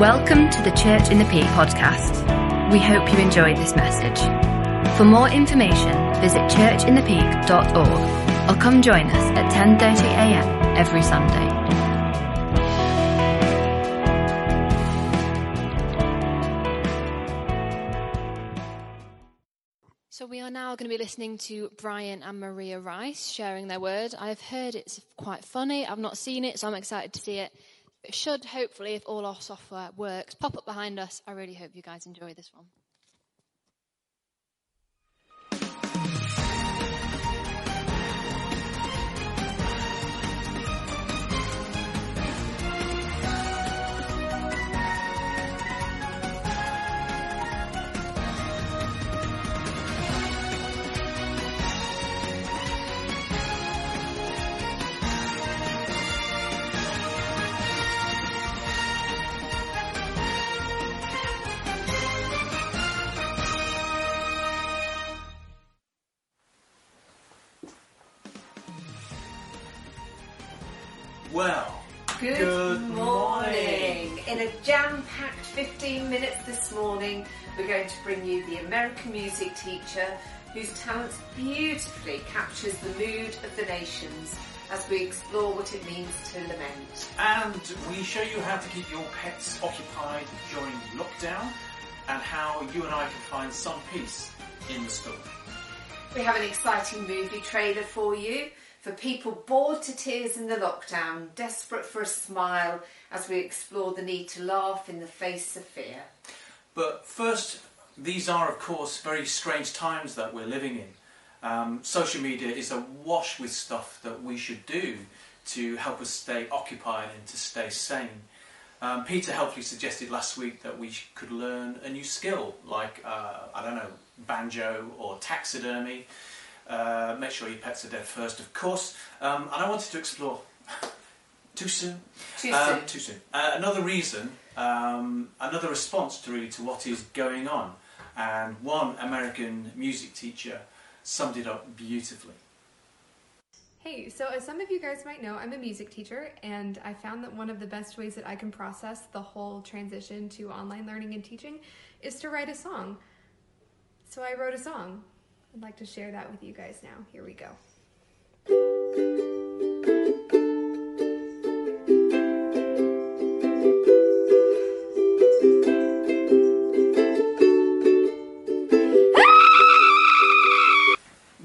Welcome to the Church in the Peak podcast. We hope you enjoyed this message. For more information, visit churchinthepeak.org or come join us at 10:30 a.m. every Sunday. So we are now going to be listening to Brian and Maria Rice sharing their word. I've heard it's quite funny. I've not seen it, so I'm excited to see it. It should hopefully, if all our software works, pop up behind us. I really hope you guys enjoy this one. In a jam-packed 15 minutes this morning, we're going to bring you the American music teacher whose talents beautifully captures the mood of the nations as we explore what it means to lament. and we show you how to keep your pets occupied during lockdown and how you and I can find some peace in the storm. We have an exciting movie trailer for you for people bored to tears in the lockdown, desperate for a smile as we explore the need to laugh in the face of fear. But first, these are, of course, very strange times that we're living in. Um, social media is awash with stuff that we should do to help us stay occupied and to stay sane. Um, Peter helpfully suggested last week that we could learn a new skill, like, uh, I don't know, banjo or taxidermy. Uh, make sure your pets are dead first, of course. Um, and I wanted to explore. too soon? Too Um, soon. too soon. Uh, another reason, um, another response to really to what is going on, and one American music teacher summed it up beautifully. Hey, so as some of you guys might know, I'm a music teacher, and I found that one of the best ways that I can process the whole transition to online learning and teaching is to write a song. So I wrote a song. I'd like to share that with you guys now. Here we go.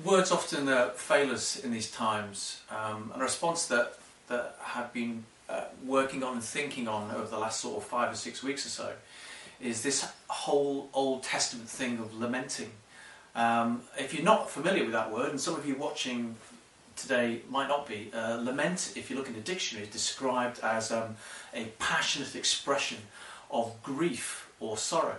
Words often uh, fail us in these times, um, a response that that I've been uh, working on and thinking on over the last sort of five or six weeks or so is this whole Old Testament thing of lamenting. Um, if you're not familiar with that word, and some of you watching today might not be, uh, lament, if you look in the dictionary, is described as um, a passionate expression of grief or sorrow.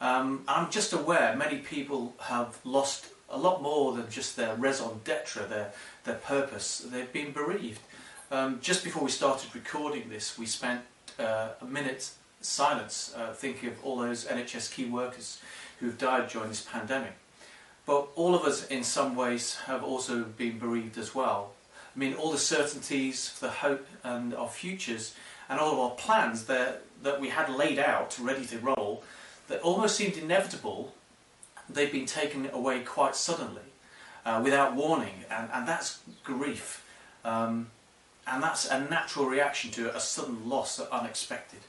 Um, I'm just aware many people have lost a lot more than just their raison d'etre, their, their purpose. They've been bereaved. Um, just before we started recording this, we spent uh, a minute silence uh, thinking of all those NHS key workers who've died during this pandemic. But all of us, in some ways, have also been bereaved as well. I mean, all the certainties, the hope, and our futures, and all of our plans that, that we had laid out, ready to roll, that almost seemed inevitable, they've been taken away quite suddenly, uh, without warning, and, and that's grief. Um, and that's a natural reaction to a sudden loss, that unexpected.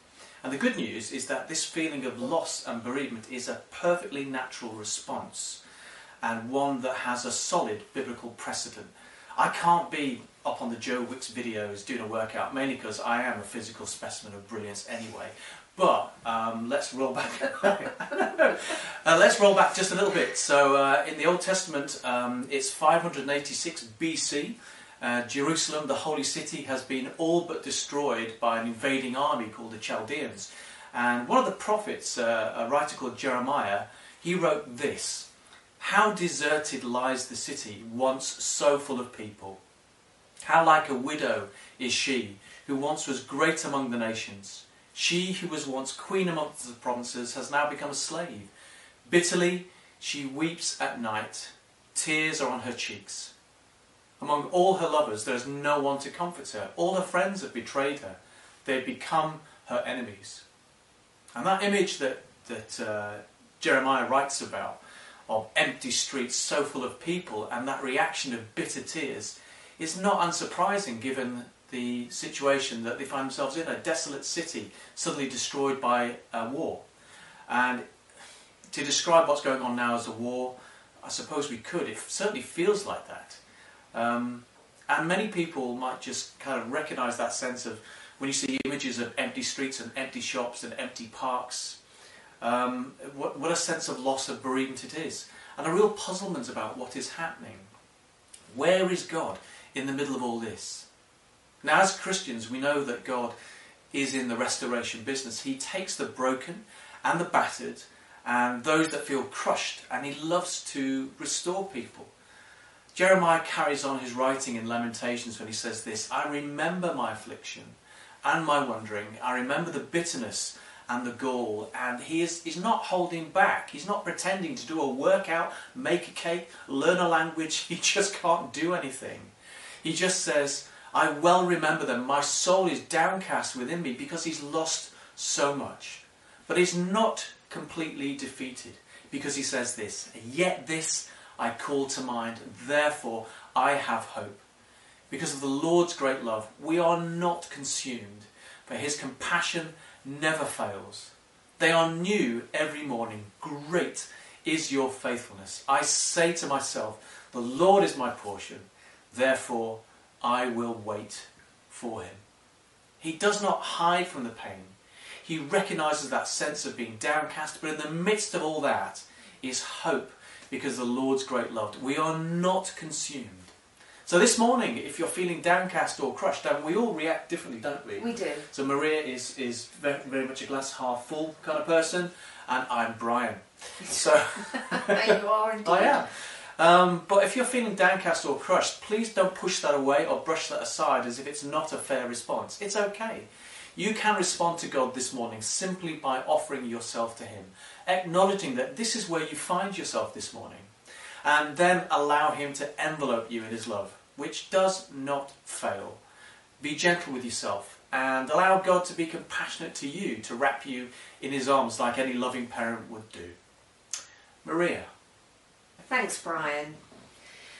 And the good news is that this feeling of loss and bereavement is a perfectly natural response and one that has a solid biblical precedent. I can't be up on the Joe Wicks videos doing a workout, mainly because I am a physical specimen of brilliance anyway. But um, let's roll back. uh, let's roll back just a little bit. So, uh, in the Old Testament, um, it's 586 BC. Uh, Jerusalem, the holy city, has been all but destroyed by an invading army called the Chaldeans. And one of the prophets, uh, a writer called Jeremiah, he wrote this How deserted lies the city, once so full of people. How like a widow is she, who once was great among the nations. She who was once queen amongst the provinces has now become a slave. Bitterly she weeps at night, tears are on her cheeks. Among all her lovers, there is no one to comfort her. All her friends have betrayed her. They have become her enemies. And that image that, that uh, Jeremiah writes about of empty streets so full of people and that reaction of bitter tears is not unsurprising given the situation that they find themselves in a desolate city suddenly destroyed by a war. And to describe what's going on now as a war, I suppose we could. It certainly feels like that. Um, and many people might just kind of recognize that sense of when you see images of empty streets and empty shops and empty parks, um, what, what a sense of loss of bereavement it is. And a real puzzlement about what is happening. Where is God in the middle of all this? Now, as Christians, we know that God is in the restoration business. He takes the broken and the battered and those that feel crushed, and He loves to restore people. Jeremiah carries on his writing in Lamentations when he says this I remember my affliction and my wandering. I remember the bitterness and the gall. And he is he's not holding back. He's not pretending to do a workout, make a cake, learn a language. He just can't do anything. He just says, I well remember them. My soul is downcast within me because he's lost so much. But he's not completely defeated because he says this, Yet this I call to mind, therefore I have hope. Because of the Lord's great love, we are not consumed, for his compassion never fails. They are new every morning. Great is your faithfulness. I say to myself, The Lord is my portion, therefore I will wait for him. He does not hide from the pain. He recognizes that sense of being downcast, but in the midst of all that is hope because the Lord's great love. We are not consumed. So this morning, if you're feeling downcast or crushed, and we all react differently, don't we? We do. So Maria is, is very, very much a glass half full kind of person, and I'm Brian. So you are indeed. I am. Um, but if you're feeling downcast or crushed, please don't push that away or brush that aside as if it's not a fair response. It's okay. You can respond to God this morning simply by offering yourself to Him, acknowledging that this is where you find yourself this morning, and then allow Him to envelope you in His love which does not fail. Be gentle with yourself and allow God to be compassionate to you, to wrap you in his arms like any loving parent would do. Maria. Thanks, Brian.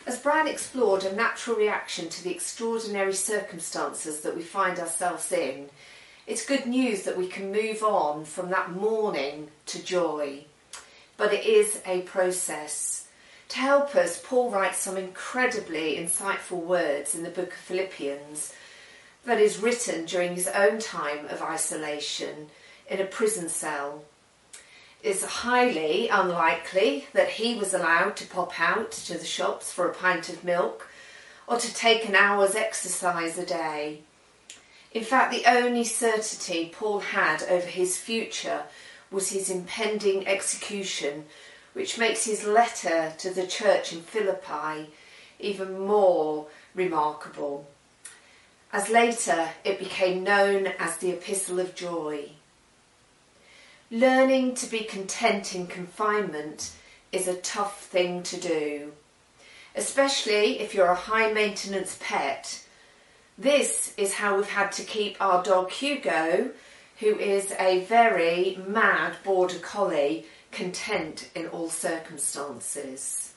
As Brian explored a natural reaction to the extraordinary circumstances that we find ourselves in, it's good news that we can move on from that mourning to joy. But it is a process. To help us, Paul writes some incredibly insightful words in the book of Philippians that is written during his own time of isolation in a prison cell. It's highly unlikely that he was allowed to pop out to the shops for a pint of milk or to take an hour's exercise a day. In fact, the only certainty Paul had over his future was his impending execution which makes his letter to the church in Philippi even more remarkable, as later it became known as the Epistle of Joy. Learning to be content in confinement is a tough thing to do, especially if you're a high maintenance pet. This is how we've had to keep our dog Hugo, who is a very mad border collie, content in all circumstances.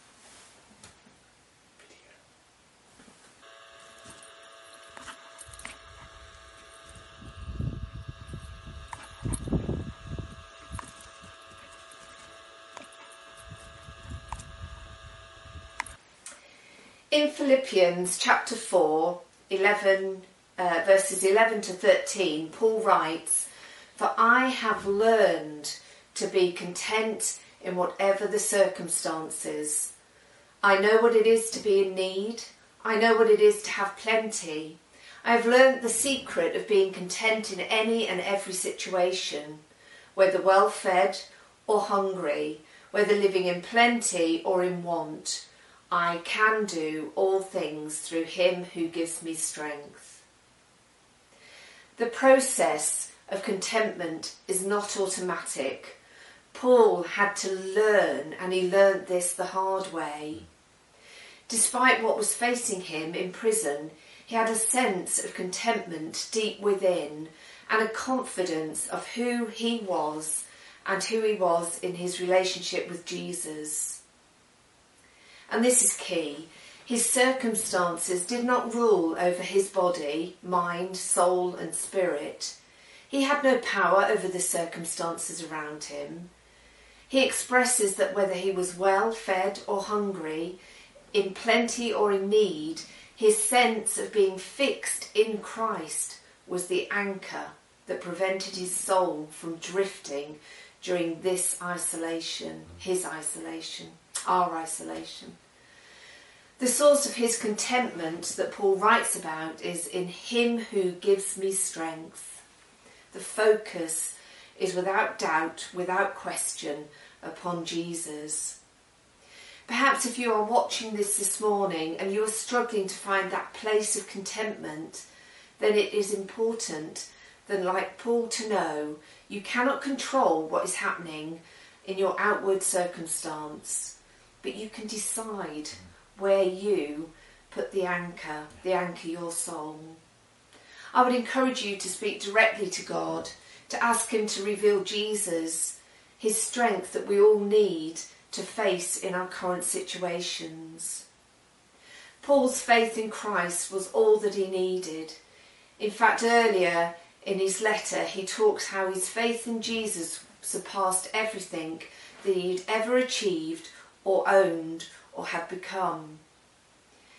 In Philippians chapter 4, 11, uh, verses 11 to 13, Paul writes, For I have learned to be content in whatever the circumstances. I know what it is to be in need. I know what it is to have plenty. I have learnt the secret of being content in any and every situation, whether well fed or hungry, whether living in plenty or in want. I can do all things through him who gives me strength. The process of contentment is not automatic. Paul had to learn, and he learnt this the hard way. Despite what was facing him in prison, he had a sense of contentment deep within, and a confidence of who he was and who he was in his relationship with Jesus. And this is key. His circumstances did not rule over his body, mind, soul, and spirit. He had no power over the circumstances around him. He expresses that whether he was well fed or hungry, in plenty or in need, his sense of being fixed in Christ was the anchor that prevented his soul from drifting during this isolation, his isolation, our isolation. The source of his contentment that Paul writes about is in him who gives me strength. The focus is without doubt, without question, upon Jesus. Perhaps if you are watching this this morning and you are struggling to find that place of contentment, then it is important then like Paul to know you cannot control what is happening in your outward circumstance, but you can decide where you put the anchor, the anchor your soul. I would encourage you to speak directly to God, to ask Him to reveal Jesus, His strength that we all need to face in our current situations. Paul's faith in Christ was all that he needed. In fact, earlier in his letter, he talks how his faith in Jesus surpassed everything that he'd ever achieved or owned or had become.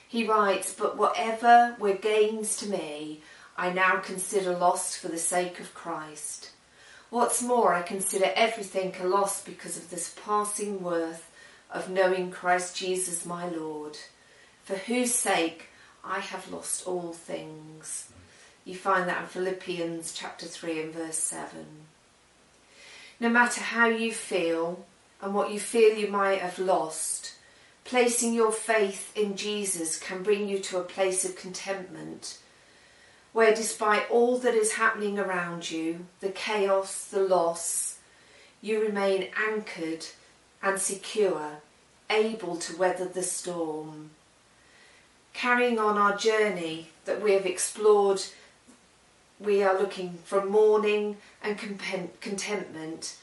He writes, But whatever were gains to me, I now consider lost for the sake of Christ. What's more, I consider everything a loss because of the surpassing worth of knowing Christ Jesus my Lord, for whose sake I have lost all things. You find that in Philippians chapter 3 and verse 7. No matter how you feel and what you feel you might have lost, placing your faith in Jesus can bring you to a place of contentment where, despite all that is happening around you, the chaos, the loss, you remain anchored and secure, able to weather the storm. Carrying on our journey that we have explored we are looking for mourning and contentment.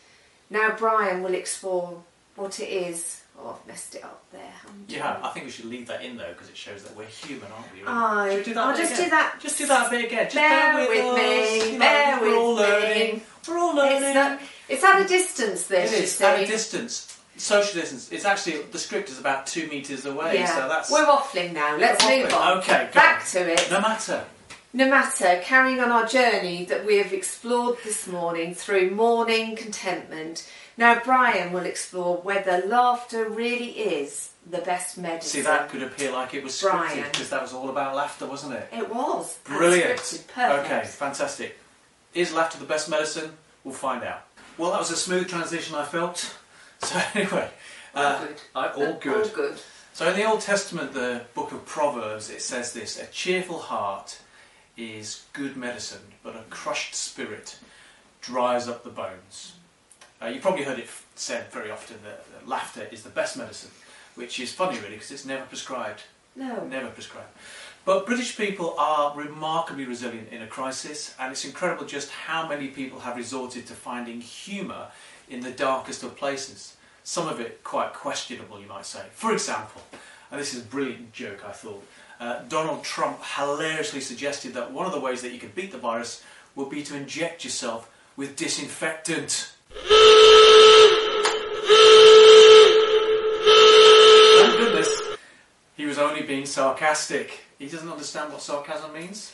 Now Brian will explore what it is. Oh, I've messed it up there. Yeah, I think we should leave that in though because it shows that we're human, aren't we? Really? should we do that I'll just again? do that. Just do that a bit again. Just bear, bear with, with me. us. bear we're with all me. learning. We're all learning. It's, not, it's at a distance. This it is at a distance. Social distance. It's actually the script is about two meters away. Yeah. So that's We're waffling now. Let's We're move on. Okay, Back on. to it. no matter. No matter, carrying on our journey that we have explored this morning through mourning contentment, now Brian will explore whether laughter really is the best medicine. See, that could appear like it was scripted because that was all about laughter, wasn't it? It was. Brilliant. scripted. Okay, fantastic. Is laughter the best medicine? We'll find out. Well, that was a smooth transition, I felt. So anyway, All uh, good. I- all good. All good. So in the Old Testament, the book of Proverbs, it says this: a cheerful heart is good medicine, but a crushed spirit dries up the bones. Uh, you probably heard it said very often that, that laughter is the best medicine, which is funny, really, because it's never prescribed. No. Never prescribed. But British people are remarkably resilient in a crisis, and it's incredible just how many people have resorted to finding humour in the darkest of places. Some of it quite questionable, you might say. For example, and this is a brilliant joke, I thought. Uh, Donald Trump hilariously suggested that one of the ways that you could beat the virus would be to inject yourself with disinfectant. Thank goodness he was only being sarcastic. He doesn't understand what sarcasm means?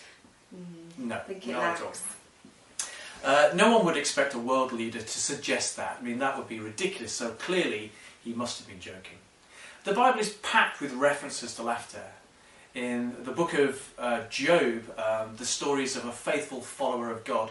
No, think not at all. Uh, no one would expect a world leader to suggest that. I mean, that would be ridiculous. So clearly, he must have been joking. The Bible is packed with references to laughter. In the book of uh, Job, um, the stories of a faithful follower of God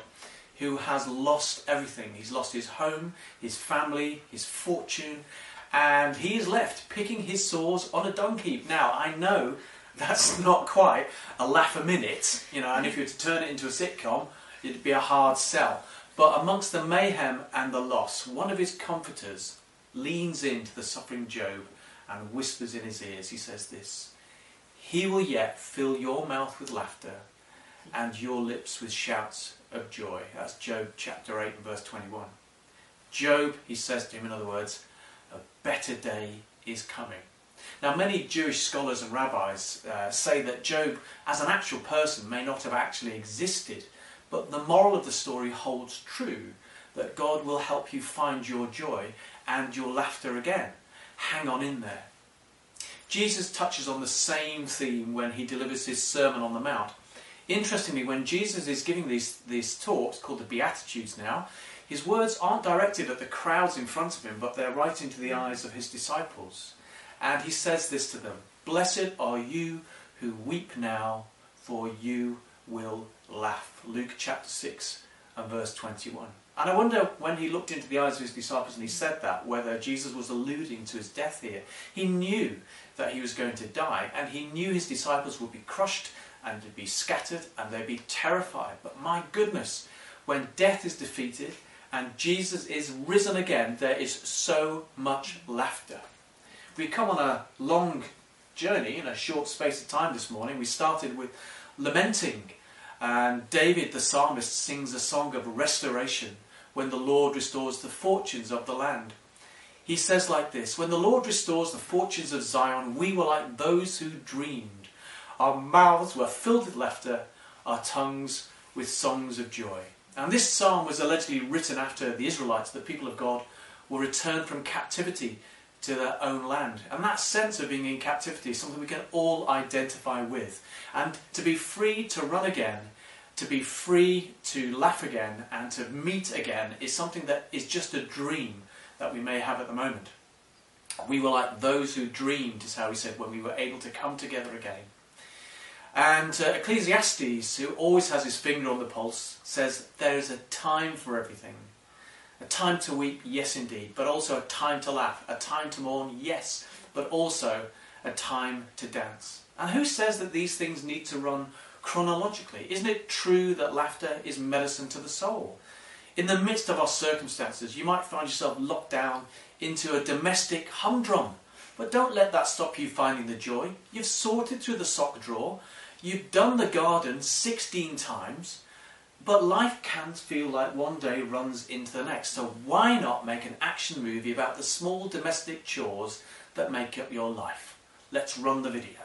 who has lost everything. He's lost his home, his family, his fortune, and he is left picking his sores on a dung heap. Now, I know that's not quite a laugh a minute, you know, and if you were to turn it into a sitcom, it'd be a hard sell. But amongst the mayhem and the loss, one of his comforters leans into the suffering Job and whispers in his ears. He says this He will yet fill your mouth with laughter, and your lips with shouts of joy. That's Job chapter 8 and verse 21. Job, he says to him, in other words, better day is coming. Now, many Jewish scholars and rabbis uh, say that Job, as an actual person, may not have actually existed, but the moral of the story holds true that God will help you find your joy and your laughter again. Hang on in there. Jesus touches on the same theme when he delivers his Sermon on the Mount. Interestingly, when Jesus is giving these, these talks, called the Beatitudes now, his words aren't directed at the crowds in front of him, but they're right into the eyes of his disciples. And he says this to them Blessed are you who weep now, for you will laugh. Luke chapter 6 and verse 21. And I wonder when he looked into the eyes of his disciples and he said that, whether Jesus was alluding to his death here. He knew that he was going to die, and he knew his disciples would be crushed and would be scattered and they'd be terrified. But my goodness, when death is defeated and Jesus is risen again, there is so much laughter. We come on a long journey in a short space of time this morning. We started with lamenting, and David the psalmist sings a song of restoration when the Lord restores the fortunes of the land. He says like this When the Lord restores the fortunes of Zion, we were like those who dreamed. Our mouths were filled with laughter, our tongues with songs of joy. And this psalm was allegedly written after the Israelites, the people of God, were returned from captivity to their own land. And that sense of being in captivity is something we can all identify with. And to be free to run again, to be free to laugh again, and to meet again is something that is just a dream that we may have at the moment. We were like those who dreamed, is how he said, when we were able to come together again. And uh, Ecclesiastes, who always has his finger on the pulse, says there is a time for everything. A time to weep, yes indeed, but also a time to laugh. A time to mourn, yes, but also a time to dance. And who says that these things need to run chronologically? Isn't it true that laughter is medicine to the soul? In the midst of our circumstances, you might find yourself locked down into a domestic humdrum. But don't let that stop you finding the joy. You've sorted through the sock drawer. You've done the garden 16 times. But life can feel like one day runs into the next. So why not make an action movie about the small domestic chores that make up your life? Let's run the video.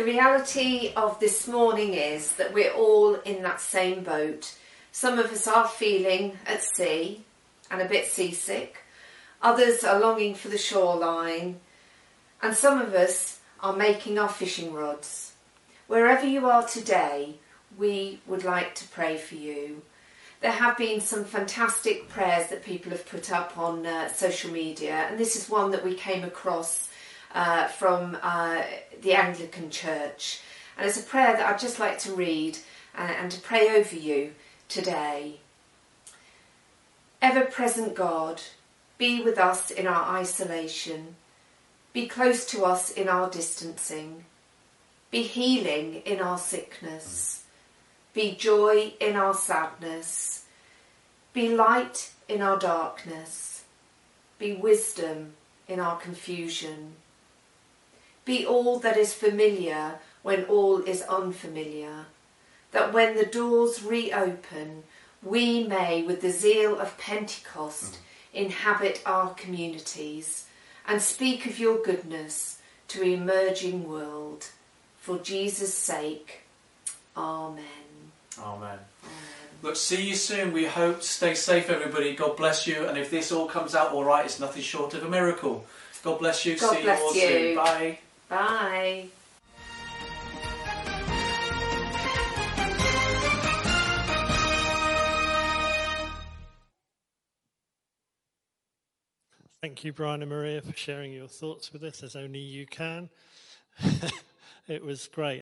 The reality of this morning is that we're all in that same boat. Some of us are feeling at sea and a bit seasick. Others are longing for the shoreline. And some of us are making our fishing rods. Wherever you are today, we would like to pray for you. There have been some fantastic prayers that people have put up on uh, social media, and this is one that we came across uh, from uh, the Anglican Church. And it's a prayer that I'd just like to read and, and to pray over you today. Ever present God, be with us in our isolation, be close to us in our distancing, be healing in our sickness, be joy in our sadness, be light in our darkness, be wisdom in our confusion. Be all that is familiar when all is unfamiliar, that when the doors reopen, we may, with the zeal of Pentecost, inhabit our communities and speak of your goodness to an emerging world. For Jesus' sake, Amen. Amen. Look, see you soon. We hope. Stay safe, everybody. God bless you. And if this all comes out all right, it's nothing short of a miracle. God bless you. God see bless you all you. soon. Bye. Bye. Thank you, Brian and Maria, for sharing your thoughts with us as only you can. it was great.